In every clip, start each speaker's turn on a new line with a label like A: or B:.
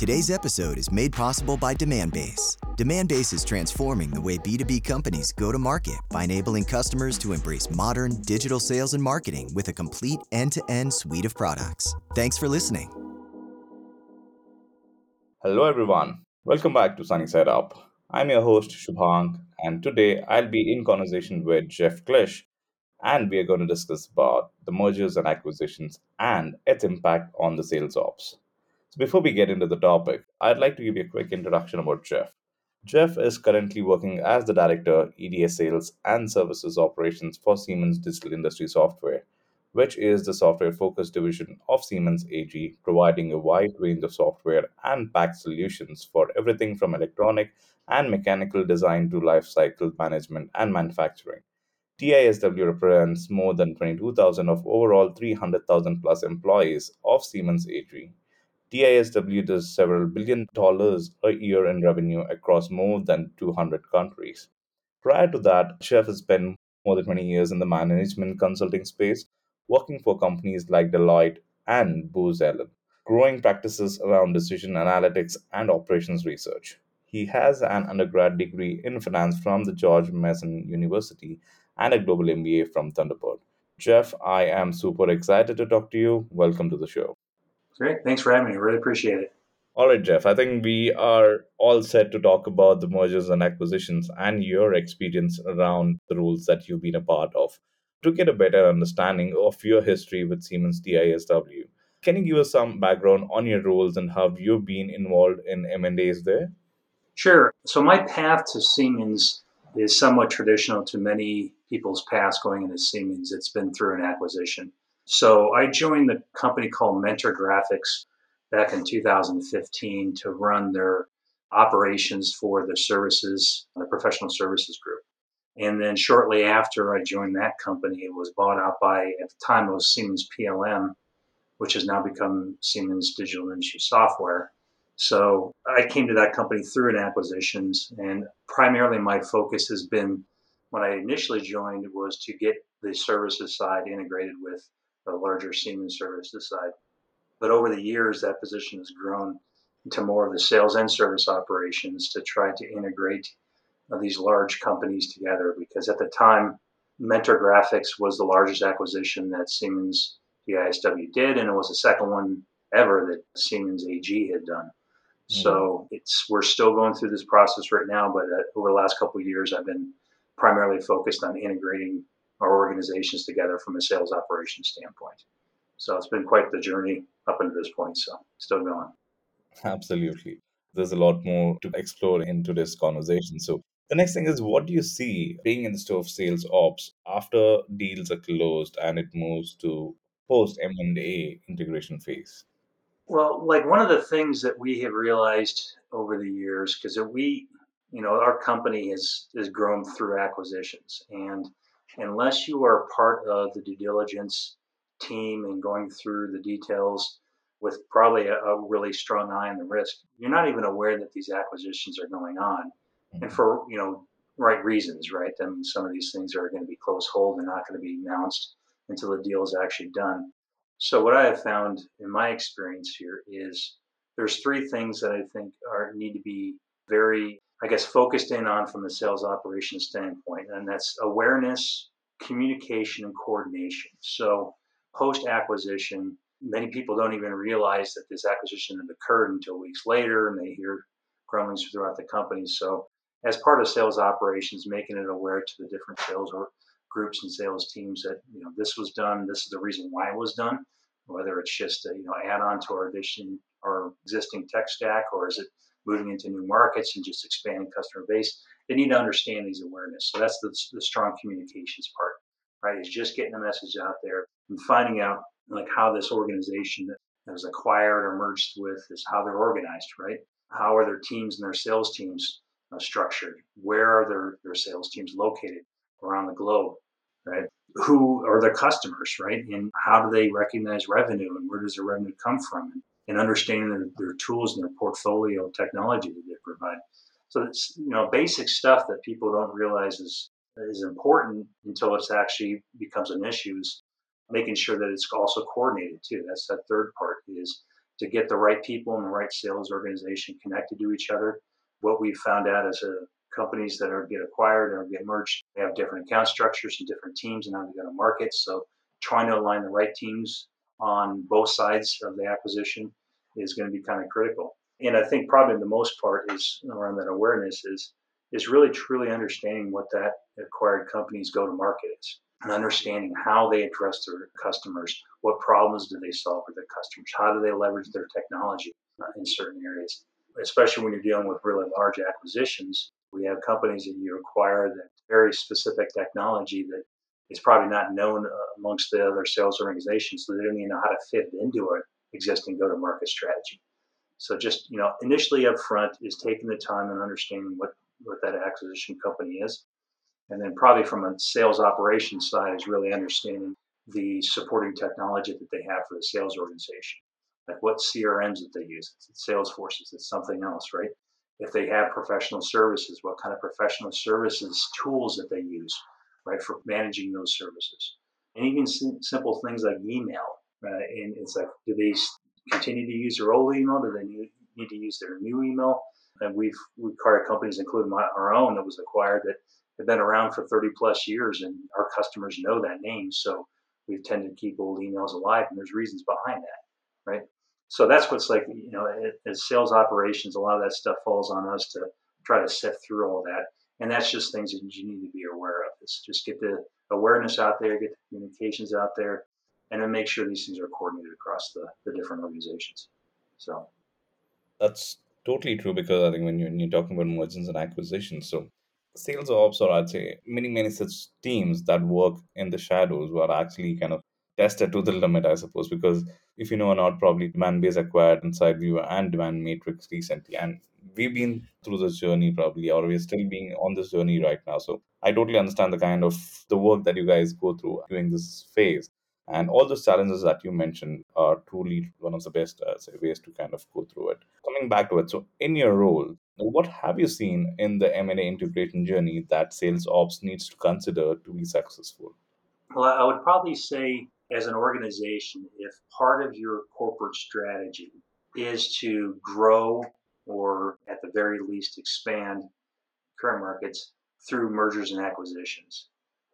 A: Today's episode is made possible by Demandbase. Demandbase is transforming the way B2B companies go to market by enabling customers to embrace modern digital sales and marketing with a complete end to end suite of products. Thanks for listening.
B: Hello, everyone. Welcome back to Sunny Side Up. I'm your host, Shubhang, and today I'll be in conversation with Jeff Klisch, and we are going to discuss about the mergers and acquisitions and its impact on the sales ops. So before we get into the topic, I'd like to give you a quick introduction about Jeff. Jeff is currently working as the Director, EDA Sales and Services Operations for Siemens Digital Industry Software, which is the software focused division of Siemens AG, providing a wide range of software and PACS solutions for everything from electronic and mechanical design to lifecycle management and manufacturing. DISW represents more than 22,000 of overall 300,000 plus employees of Siemens AG DISW does several billion dollars a year in revenue across more than 200 countries. Prior to that, Jeff has spent more than 20 years in the management consulting space, working for companies like Deloitte and Booz Allen, growing practices around decision analytics and operations research. He has an undergrad degree in finance from the George Mason University and a global MBA from Thunderbird. Jeff, I am super excited to talk to you. Welcome to the show.
C: Great. Thanks for having me. Really appreciate it.
B: All right, Jeff. I think we are all set to talk about the mergers and acquisitions and your experience around the roles that you've been a part of to get a better understanding of your history with Siemens DISW. Can you give us some background on your roles and how you've been involved in M&As there?
C: Sure. So my path to Siemens is somewhat traditional to many people's past going into Siemens. It's been through an acquisition. So I joined the company called Mentor Graphics back in 2015 to run their operations for the services, the professional services group. And then shortly after I joined that company, it was bought out by, at the time, it was Siemens PLM, which has now become Siemens Digital Industry Software. So I came to that company through an acquisitions, and primarily my focus has been when I initially joined was to get the services side integrated with the larger Siemens services side. But over the years, that position has grown into more of the sales and service operations to try to integrate uh, these large companies together. Because at the time, Mentor Graphics was the largest acquisition that Siemens DISW did, and it was the second one ever that Siemens AG had done. Mm-hmm. So it's we're still going through this process right now, but uh, over the last couple of years, I've been primarily focused on integrating our organizations together from a sales operations standpoint. So it's been quite the journey up until this point. So still going.
B: Absolutely. There's a lot more to explore in today's conversation. So the next thing is what do you see being in the store of sales ops after deals are closed and it moves to post M&A integration phase?
C: Well, like one of the things that we have realized over the years, because we, you know, our company has has grown through acquisitions, and unless you are part of the due diligence team and going through the details with probably a, a, really strong eye on the risk, you're not even aware that these acquisitions are going on, and mm-hmm. for you know right reasons, right? I mean, some of these things are going to be close hold; they're not going to be announced until the deal is actually done. So, what I have found in my experience here is there's three things that I think are need to be very I guess, focused in on from the sales operations standpoint, and that's awareness, communication, and coordination. So, post acquisition, many people don't even realize that this acquisition had occurred until weeks later, and they hear grumblings throughout the company. So, as part of sales operations, making it aware to the different sales or groups and sales teams that you know this was done, this is the reason why it was done, whether it's just a you know add on to our addition our existing tech stack, or is it moving into new markets and just expanding customer base, they need to understand these awareness. So that's the, the strong communications part, right? Is just getting the message out there and finding out like how this organization that was acquired or merged with is how they're organized, right? How are their teams and their sales teams uh, structured? Where are their, their sales teams located around the globe, right? who are their customers, right? And how do they recognize revenue and where does the revenue come from? And understanding their, their tools and their portfolio of technology that they provide. So it's you know basic stuff that people don't realize is is important until it's actually becomes an issue. Is making sure that it's also coordinated too. That's that third part is to get the right people in the right sales organization connected to each other. What we've found out is a companies that are get acquired or get merged, they have different account structures and different teams and how they go to market. So trying to align the right teams on both sides of the acquisition is going to be kind of critical. And I think probably the most part is around that awareness is is really truly understanding what that acquired company's go to market is and understanding how they address their customers, what problems do they solve for their customers, how do they leverage their technology uh, in certain areas, especially when you're dealing with really large acquisitions. We have companies that you acquire that very specific technology that is probably not known uh, amongst the other sales organizations, so they don't even know how to fit it into an existing go-to-market strategy. So just you know, initially up front is taking the time and understanding what what that acquisition company is, and then probably from a sales operations side is really understanding the supporting technology that they have for the sales organization. Like what CRMs that they use. It's Salesforce, it's something else, right? If they have professional services, what kind of professional services tools that they use, right, for managing those services. And even sim- simple things like email. Uh, and it's like, do they continue to use their old email? Do they need, need to use their new email? And we've, we've acquired companies, including my, our own, that was acquired that have been around for 30 plus years, and our customers know that name. So we've tended to keep old emails alive, and there's reasons behind that, right? So that's what's like, you know, as sales operations, a lot of that stuff falls on us to try to sift through all that. And that's just things that you need to be aware of. It's just get the awareness out there, get the communications out there, and then make sure these things are coordinated across the, the different organizations. So
B: that's totally true because I think when you're, when you're talking about mergers and acquisitions, so sales ops, or I'd say many, many such teams that work in the shadows who are actually kind of tested to the limit, I suppose, because if you know or not, probably Demandbase acquired InsideView and DemandMatrix recently. And we've been through this journey probably, or we're still being on this journey right now. So I totally understand the kind of the work that you guys go through during this phase. And all those challenges that you mentioned are truly one of the best uh, ways to kind of go through it. Coming back to it, so in your role, what have you seen in the M&A integration journey that sales ops needs to consider to be successful?
C: Well, I would probably say as an organization, if part of your corporate strategy is to grow or at the very least expand current markets through mergers and acquisitions,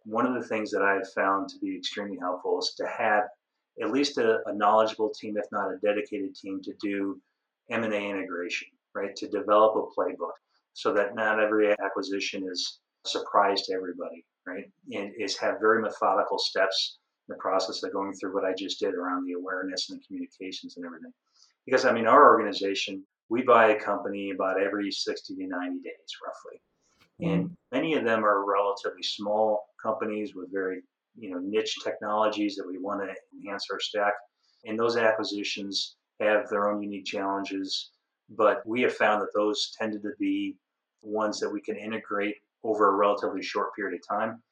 C: one of the things that I have found to be extremely helpful is to have at least a, a knowledgeable team, if not a dedicated team, to do M&A integration, right? To develop a playbook so that not every acquisition is a surprise to everybody, right? And is have very methodical steps in the process of going through what I just did around the awareness and the communications and everything. Because I mean, our organization, we buy a company about every 60 to 90 days, roughly. And many of them are relatively small companies with very you know niche technologies that we want to enhance our stack. And those acquisitions have their own unique challenges, but we have found that those tended to be ones that we can integrate over a relatively short period of time.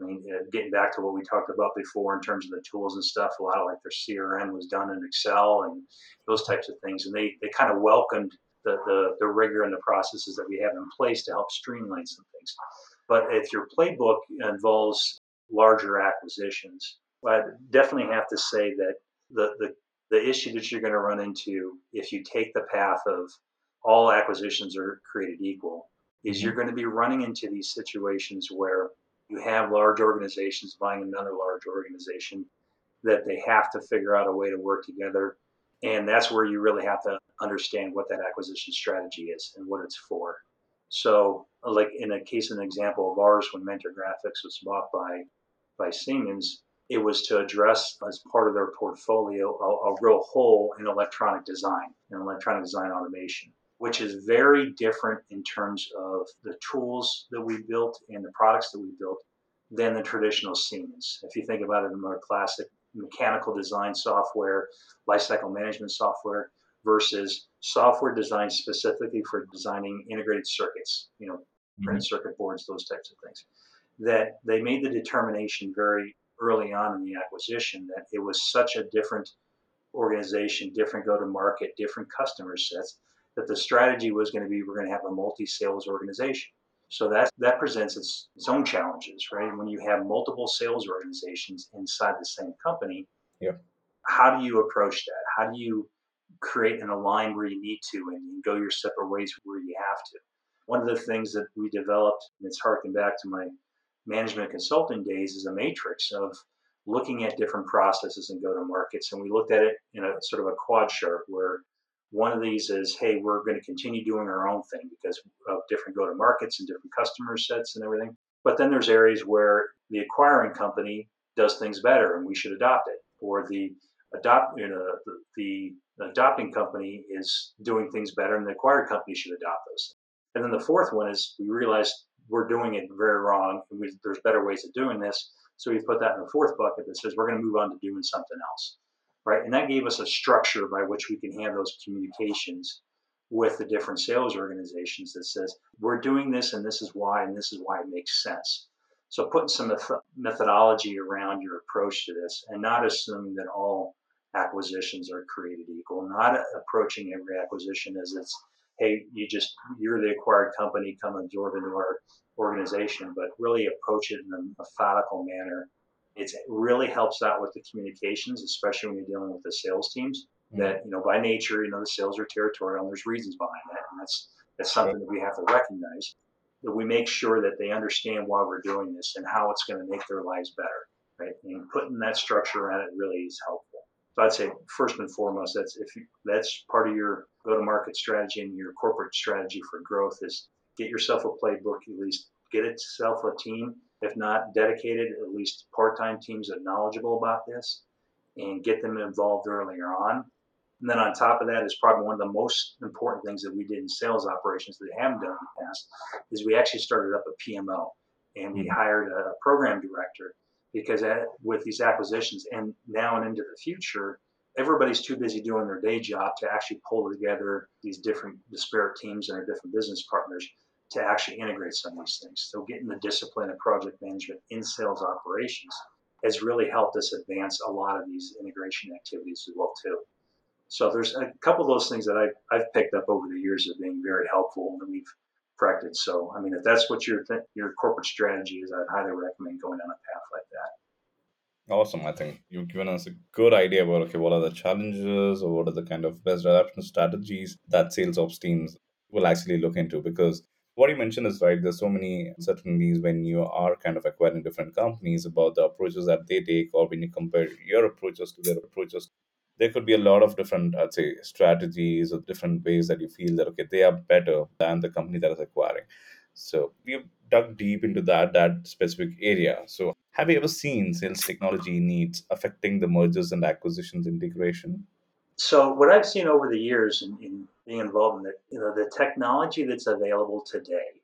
C: I mean, uh, getting back to what we talked about before in terms of the tools and stuff, a lot of like their CRM was done in Excel and those types of things, and they they kind of welcomed the, the, the rigor and the processes that we have in place to help streamline some things. But if your playbook involves larger acquisitions, I definitely have to say that the, the, the issue that you're going to run into if you take the path of all acquisitions are created equal is mm-hmm. you're going to be running into these situations where you have large organizations buying another large organization that they have to figure out a way to work together and that's where you really have to understand what that acquisition strategy is and what it's for. So, like in a case, an example of ours, when Mentor Graphics was bought by by Siemens, it was to address as part of their portfolio a, a real hole in electronic design and electronic design automation, which is very different in terms of the tools that we built and the products that we built than the traditional Siemens. If you think about it in a more classic mechanical design software, lifecycle management software, versus software designed specifically for designing integrated circuits, you know, printed mm-hmm. circuit boards, those types of things. That they made the determination very early on in the acquisition that it was such a different organization, different go to market, different customer sets, that the strategy was going to be we're going to have a multi sales organization. So that that presents its, its own challenges, right? When you have multiple sales organizations inside the same company,
B: yeah.
C: how do you approach that? How do you create and align where you need to and go your separate ways where you have to? One of the things that we developed, and it's harking back to my management consulting days, is a matrix of looking at different processes and go to markets. And we looked at it in a sort of a quad chart where one of these is, hey, we're going to continue doing our own thing because of different go to markets and different customer sets and everything. But then there's areas where the acquiring company does things better and we should adopt it, or the adopt you know the, the adopting company is doing things better and the acquired company should adopt those. And then the fourth one is we realized we're doing it very wrong and we, there's better ways of doing this. So we put that in the fourth bucket that says we're going to move on to doing something else right? And that gave us a structure by which we can have those communications with the different sales organizations that says we're doing this and this is why and this is why it makes sense. So putting some methodology around your approach to this and not assuming that all acquisitions are created equal, not approaching every acquisition as it's hey, you just you're the acquired company, come absorb into our organization, but really approach it in a methodical manner it really helps out with the communications, especially when you're dealing with the sales teams. Mm-hmm. That you know, by nature, you know, the sales are territorial, and there's reasons behind that, and that's that's something that we have to recognize. That we make sure that they understand why we're doing this and how it's going to make their lives better, right? And putting that structure around it really is helpful. So I'd say first and foremost, that's if you, that's part of your go-to-market strategy and your corporate strategy for growth is get yourself a playbook, at least get itself a team if not dedicated, at least part-time teams that are knowledgeable about this and get them involved earlier on. And then on top of that is probably one of the most important things that we did in sales operations that we haven't done in the past is we actually started up a PMO and we mm-hmm. hired a program director because at, with these acquisitions and now and into the future, everybody's too busy doing their day job to actually pull together these different disparate teams and our different business partners to actually integrate some of these things. So getting the discipline of project management in sales operations has really helped us advance a lot of these integration activities as well too. So there's a couple of those things that I've, I've picked up over the years of being very helpful and we've corrected. So I mean, if that's what your th- your corporate strategy is, I'd highly recommend going down a path like that.
B: Awesome. I think you've given us a good idea about okay, what are the challenges or what are the kind of best adaptation strategies that sales ops teams will actually look into because what you mentioned is right. There's so many uncertainties when you are kind of acquiring different companies about the approaches that they take, or when you compare your approaches to their approaches. There could be a lot of different, I'd say, strategies or different ways that you feel that okay, they are better than the company that is acquiring. So we've dug deep into that that specific area. So have you ever seen sales technology needs affecting the mergers and acquisitions integration?
C: So what I've seen over the years in, in being involved in it, you know, the technology that's available today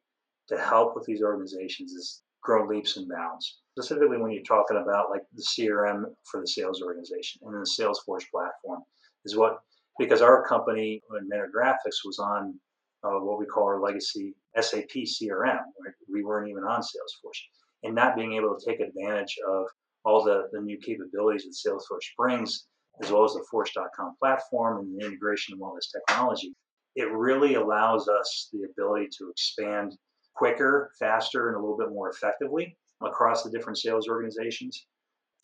C: to help with these organizations is grown leaps and bounds. Specifically, when you're talking about like the CRM for the sales organization and then the Salesforce platform is what because our company in Mentor Graphics was on uh, what we call our legacy SAP CRM. Right? We weren't even on Salesforce, and not being able to take advantage of all the, the new capabilities that Salesforce brings as well as the Force.com platform and the integration of all this technology, it really allows us the ability to expand quicker, faster, and a little bit more effectively across the different sales organizations,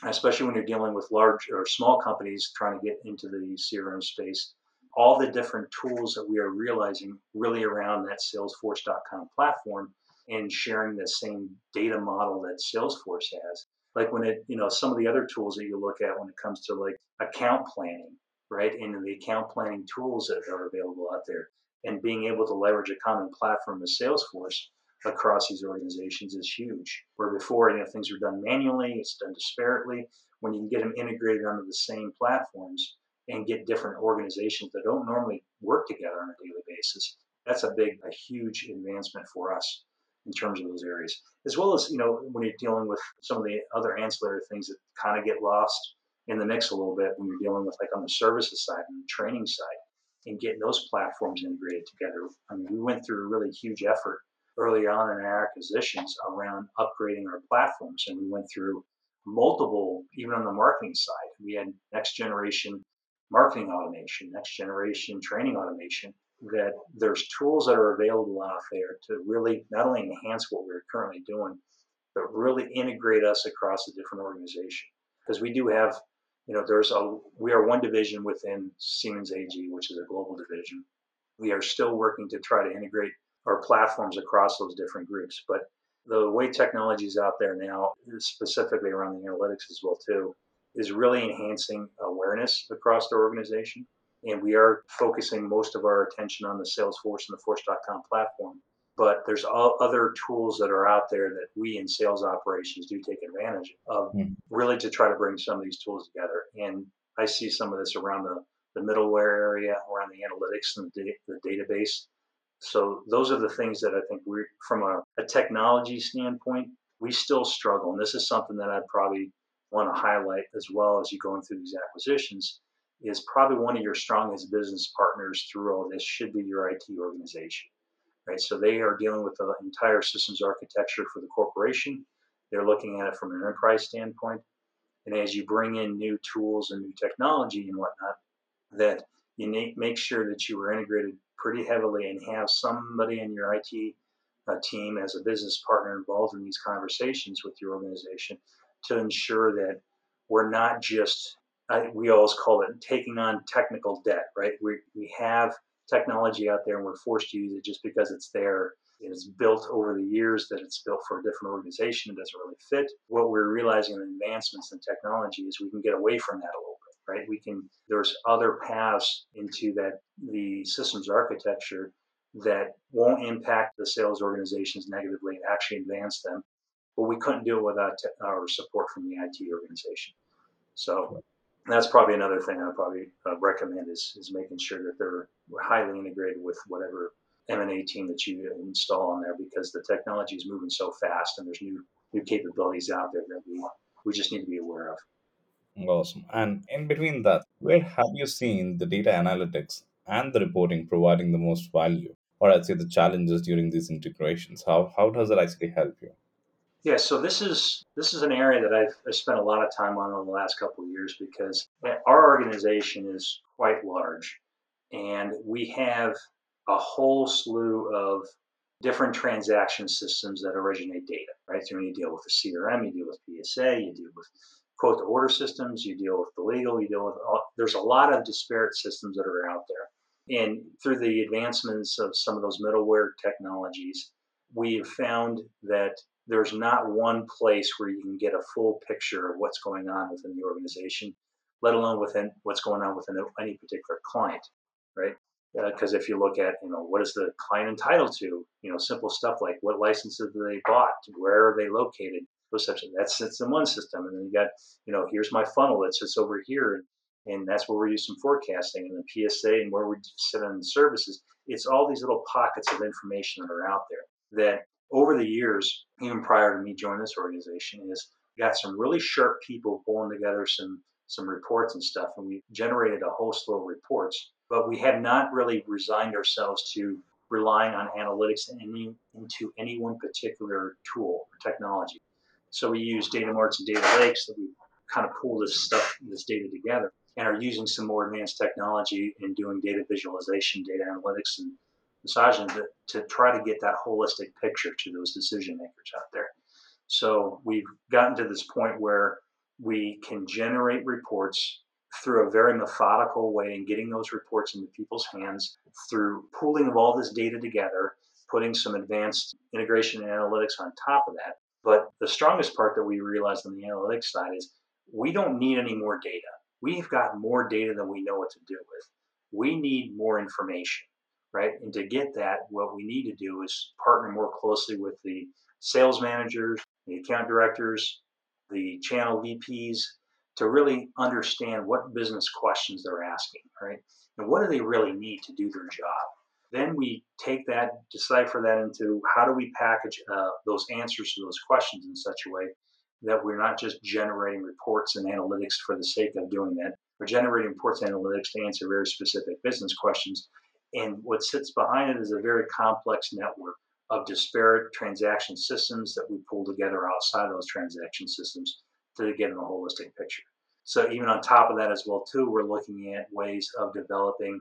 C: especially when you're dealing with large or small companies trying to get into the CRM space. All the different tools that we are realizing really around that Salesforce.com platform and sharing the same data model that Salesforce has like when it you know some of the other tools that you look at when it comes to like account planning right? And the account planning tools that are available out there. And being able to leverage a common platform as salesforce across these organizations is huge. Where before you know things were done manually it's done disparately. When you can get them integrated onto the same platforms and get different organizations that don't normally work together on a daily basis that's a big a huge advancement for us in terms of those areas, as well as you know when you're dealing with some of the other ancillary things that kind of get lost in the mix a little bit when you're dealing with like on the services side and the training side and getting those platforms integrated together. I mean, we went through a really huge effort early on in our acquisitions around upgrading our platforms, and we went through multiple, even on the marketing side. We had next generation marketing automation, next generation training automation, that there's tools that are available out there to really not only enhance what we're currently doing, but really integrate us across a different organization. Because we do have, you know, there's a, we are one division within Siemens AG, which is a global division. We are still working to try to integrate our platforms across those different groups. But the way technology is out there now, specifically around the analytics as well too, is really enhancing awareness across the organization. And we are focusing most of our attention on the Salesforce and the Force.com platform. But there's other tools that are out there that we in sales operations do take advantage of, mm. really to try to bring some of these tools together. And I see some of this around the, the middleware area, around the analytics and the, the database. So those are the things that I think we, from a, a technology standpoint, we still struggle. And this is something that I'd probably want to highlight as well as you going through these acquisitions is probably one of your strongest business partners through all this should be your IT organization, right? So they are dealing with the entire systems architecture for the corporation. They're looking at it from an enterprise standpoint. And as you bring in new tools and new technology and whatnot, that you make sure that you are integrated pretty heavily and have somebody in your IT uh, team as a business partner involved in these conversations with your organization to ensure that we're not just I, we always call it taking on technical debt, right? We, we have technology out there and we're forced to use it just because it's there. It's built over the years that it's built for a different organization. It doesn't really fit. What we're realizing in advancements in technology is we can get away from that a little bit, right? We can, there's other paths into that, the systems architecture that won't impact the sales organizations negatively and actually advance them. But we couldn't do it without te- our support from the IT organization. So that's probably another thing I probably uh, recommend is, is making sure that they're highly integrated with whatever M&A team that you install on there because the technology is moving so fast and there's new new capabilities out there that we we just need to be aware of.
B: Awesome. And in between that, where have you seen the data analytics and the reporting providing the most value? Or I'd say the challenges during these integrations. How how does it actually help you?
C: Yeah, so this is this is an area that I've, I've spent a lot of time on over the last couple of years because uh, our organization is quite large, and we have a whole slew of different transaction systems that originate data. Right, so you deal with the CRM, you deal with PSA, you deal with quote to order systems, you deal with the legal, you deal with all, there's a lot of disparate systems that are out there. And through the advancements of some of those middleware technologies, we've found that there's not one place where you can get a full picture of what's going on within the organization, let alone within what's going on within any particular client, right? Because uh, if you look at, you know, what is the client entitled to? You know, simple stuff like what licenses do they bought, where are they located, those types of that's it's in one system, and then you got, you know, here's my funnel that sits over here, and that's where we use some forecasting and the PSA and where we sit on services. It's all these little pockets of information that are out there that over the years, even prior to me joining this organization, is got some really sharp people pulling together some some reports and stuff, and we generated a whole slew of reports. But we have not really resigned ourselves to relying on analytics in any, into any one particular tool or technology. So we use data marts and data lakes that we kind of pull this stuff, this data together, and are using some more advanced technology in doing data visualization, data analytics, and massaging to, to try to get that holistic picture to those decision makers out there. So we've gotten to this point where we can generate reports through a very methodical way and getting those reports into people's hands through pooling of all this data together, putting some advanced integration and analytics on top of that. But the strongest part that we realized on the analytics side is we don't need any more data. We've got more data than we know what to do with. We need more information right? And to get that, what we need to do is partner more closely with the sales managers, the account directors, the channel VPs to really understand what business questions they're asking, right? And what do they really need to do their job? Then we take that, decipher that into how do we package uh, those answers to those questions in such a way that we're not just generating reports and analytics for the sake of doing that. We're generating reports and analytics to answer very specific business questions and what sits behind it is a very complex network of disparate transaction systems that we pull together outside of those transaction systems to get them a holistic picture. So even on top of that as well too, we're looking at ways of developing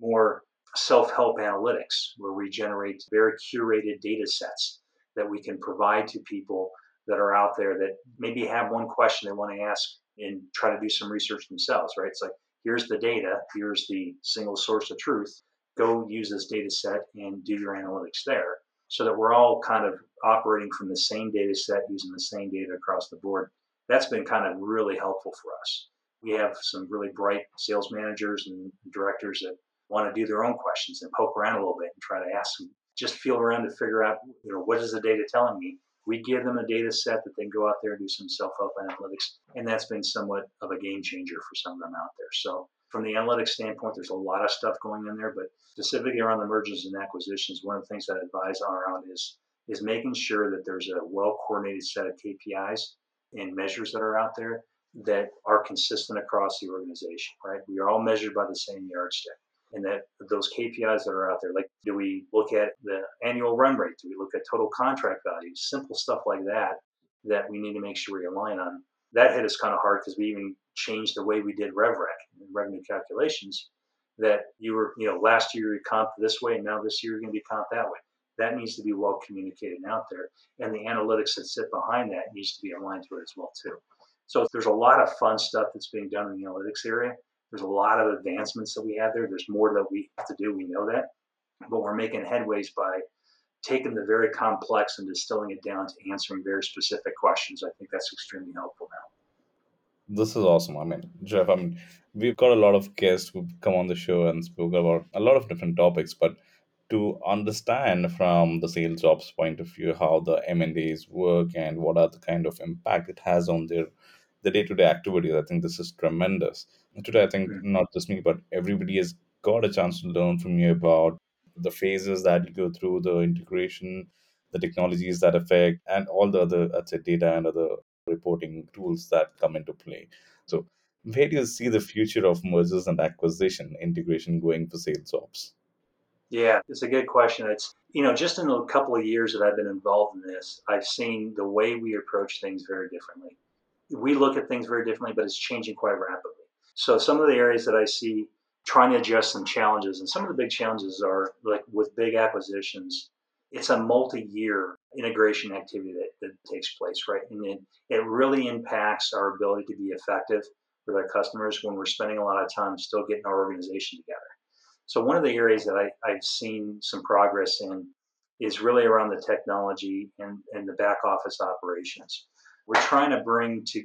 C: more self-help analytics where we generate very curated data sets that we can provide to people that are out there that maybe have one question they want to ask and try to do some research themselves, right? It's like, here's the data, here's the single source of truth. Go use this data set and do your analytics there so that we're all kind of operating from the same data set using the same data across the board. That's been kind of really helpful for us. We have some really bright sales managers and directors that want to do their own questions and poke around a little bit and try to ask them, just feel around to figure out, you know, what is the data telling me? We give them a data set that they go out there and do some self-help analytics, and that's been somewhat of a game changer for some of them out there. So from the analytics standpoint, there's a lot of stuff going in there, but specifically around the mergers and acquisitions, one of the things I advise on around is is making sure that there's a well coordinated set of KPIs and measures that are out there that are consistent across the organization, right? We are all measured by the same yardstick. And that those KPIs that are out there, like do we look at the annual run rate? Do we look at total contract value? Simple stuff like that that we need to make sure we align on. That hit us kind of hard because we even changed the way we did RevRec and revenue calculations. That you were, you know, last year you comped this way, and now this year you're going to be comped that way. That needs to be well communicated out there, and the analytics that sit behind that needs to be aligned to it as well too. So there's a lot of fun stuff that's being done in the analytics area. There's a lot of advancements that we have there. There's more that we have to do. We know that, but we're making headways by taking the very complex and distilling it down to answering very specific questions. I think that's extremely helpful now.
B: This is awesome. I mean, Jeff, I mean, we've got a lot of guests who've come on the show and spoke about a lot of different topics, but to understand from the sales ops point of view how the M&As work and what are the kind of impact it has on their the day-to-day activities, I think this is tremendous. And today, I think
C: Mm.
B: not just me, but everybody has got a chance to learn from you about the phases that you go through, the integration, the technologies that affect, and all the other, let's say, data and other reporting tools that come into play. So, where do you see the future of mergers and acquisition integration going for sales ops?
C: Yeah, it's a good question. It's, you know, just in a couple of years that I've been involved in this, I've seen the way we approach things very differently. We look at things very differently, but it's changing quite rapidly. So some of the areas that I see trying to address some challenges, and some of the big challenges are like with big acquisitions, it's a multi-year integration activity that, that takes place, right? And it, it really impacts our ability to be effective with our customers when we're spending a lot of time still getting our organization together. So one of the areas that I, I've seen some progress in is really around the technology and, and the back office operations. We're trying to bring to,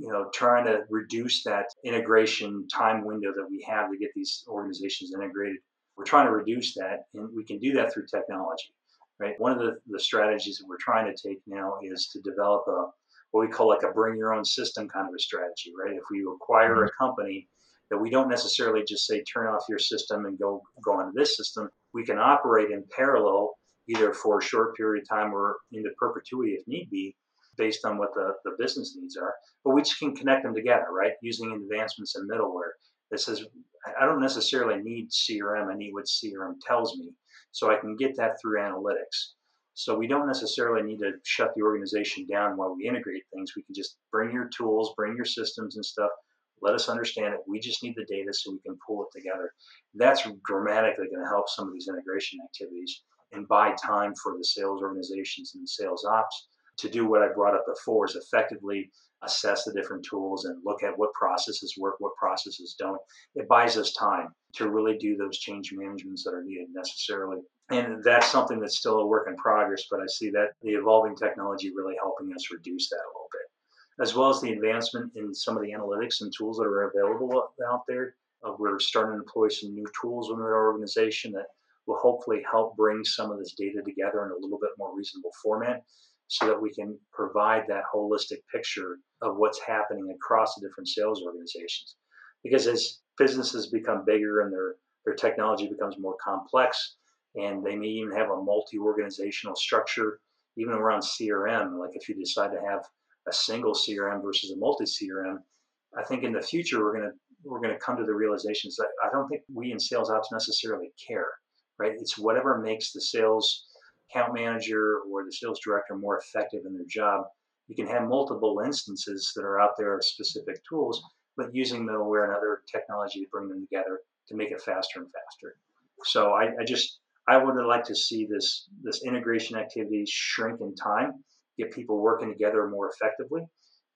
C: you know, trying to reduce that integration time window that we have to get these organizations integrated. We're trying to reduce that, and we can do that through technology, right? One of the, the strategies that we're trying to take now is to develop a what we call like a bring your own system kind of a strategy, right? If we acquire a mm-hmm. company, that we don't necessarily just say turn off your system and go go onto this system. We can operate in parallel, either for a short period of time or into perpetuity if need be, based on what the, the business needs are. But we can connect them together, right? Using advancements in middleware that says I don't necessarily need CRM. I need what CRM tells me, so I can get that through analytics. So we don't necessarily need to shut the organization down while we integrate things. We can just bring your tools, bring your systems and stuff, let us understand it. We just need the data so we can pull it together. That's dramatically going to help some of these integration activities and buy time for the sales organizations and the sales ops to do what I brought up before is effectively assess the different tools and look at what processes work, what processes don't. It buys us time to really do those change managements that are needed necessarily. And that's something that's still a work in progress, but I see that the evolving technology really helping us reduce that a little bit as well as the advancement in some of the analytics and tools that are available out there. Uh, we're starting to employ some new tools within our organization that will hopefully help bring some of this data together in a little bit more reasonable format so that we can provide that holistic picture of what's happening across the different sales organizations. Because as businesses become bigger and their, their technology becomes more complex, and they may even have a multi organizational structure, even around CRM, like if you decide to have a single CRM versus a multi CRM, I think in the future we're gonna we're gonna come to the realizations that I don't think we in sales ops necessarily care, right? It's whatever makes the sales account manager or the sales director more effective in their job you can have multiple instances that are out there of specific tools, but using middleware and other technology to bring them together to make it faster and faster. So I, I just I would like to see this this integration activity shrink in time, get people working together more effectively,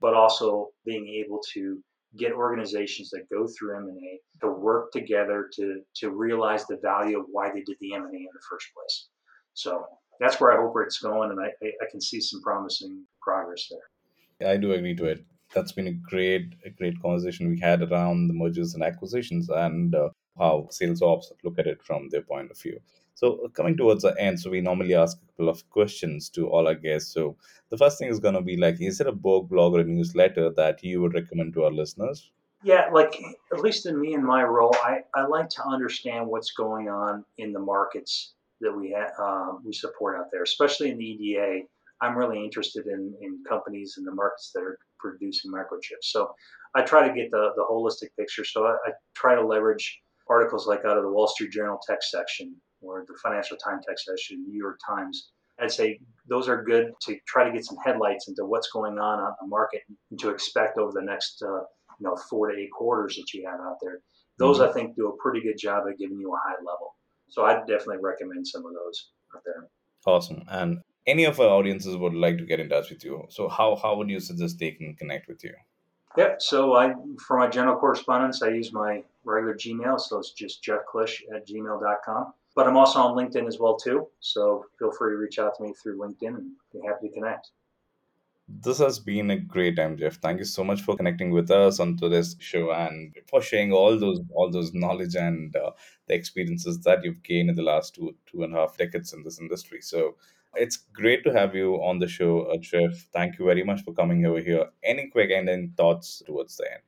C: but also being able to get organizations that go through M&A to work together to to realize the value of why they did the M&A in the first place. So that's where I hope it's going, and I, I can see some promising progress there.
B: I do agree to it. That's been a great, a great conversation we had around the mergers and acquisitions and uh, how sales ops look at it from their point of view. So uh, coming towards the end, so we normally ask a couple of questions to all our guests. So the first thing is going to be like, is there a book, blog, or a newsletter that you would recommend to our listeners?
C: Yeah, like at least in me and my role, I, I like to understand what's going on in the markets that we ha- uh, we support out there, especially in the EDA. I'm really interested in, in companies and the markets that are producing microchips. So I try to get the, the holistic picture. So I, I try to leverage articles like out of the Wall Street Journal tech section or the Financial Times tech section, New York Times. I'd say those are good to try to get some headlights into what's going on on the market and to expect over the next uh, you know four to eight quarters that you have out there. Those mm-hmm. I think do a pretty good job at giving you a high level. So I'd definitely recommend some of those out there.
B: Awesome. And any of our audiences would like to get in touch with you. So how how would you suggest they can connect with you?
C: Yep. So I for my general correspondence, I use my regular Gmail. So it's just jeffklish at gmail.com. But I'm also on LinkedIn as well too. So feel free to reach out to me through LinkedIn and be happy to connect.
B: This has been a great time, Jeff. Thank you so much for connecting with us on today's show and for sharing all those all those knowledge and uh, the experiences that you've gained in the last two two and a half decades in this industry. So it's great to have you on the show, uh, Jeff. Thank you very much for coming over here. Any quick ending thoughts towards the end?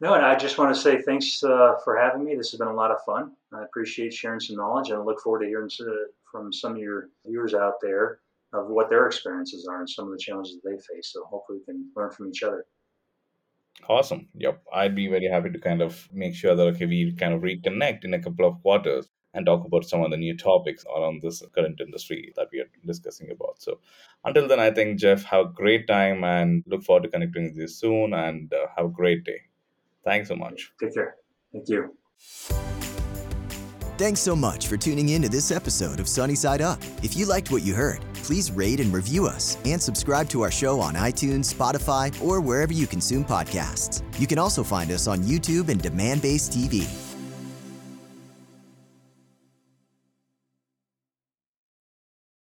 C: No, and I just want to say thanks uh, for having me. This has been a lot of fun. I appreciate sharing some knowledge, and I look forward to hearing from some of your viewers out there of what their experiences are and some of the challenges they face. So hopefully we can learn from each other.
B: Awesome. Yep. I'd be very happy to kind of make sure that okay, we kind of reconnect in a couple of quarters and talk about some of the new topics around this current industry that we are discussing about. So until then, I think Jeff, have a great time and look forward to connecting with you soon and uh, have a great day. Thanks so much.
C: Take care. Thank you.
A: Thanks so much for tuning in to this episode of Sunny Side Up. If you liked what you heard, please rate and review us and subscribe to our show on iTunes, Spotify, or wherever you consume podcasts. You can also find us on YouTube and Demandbase TV.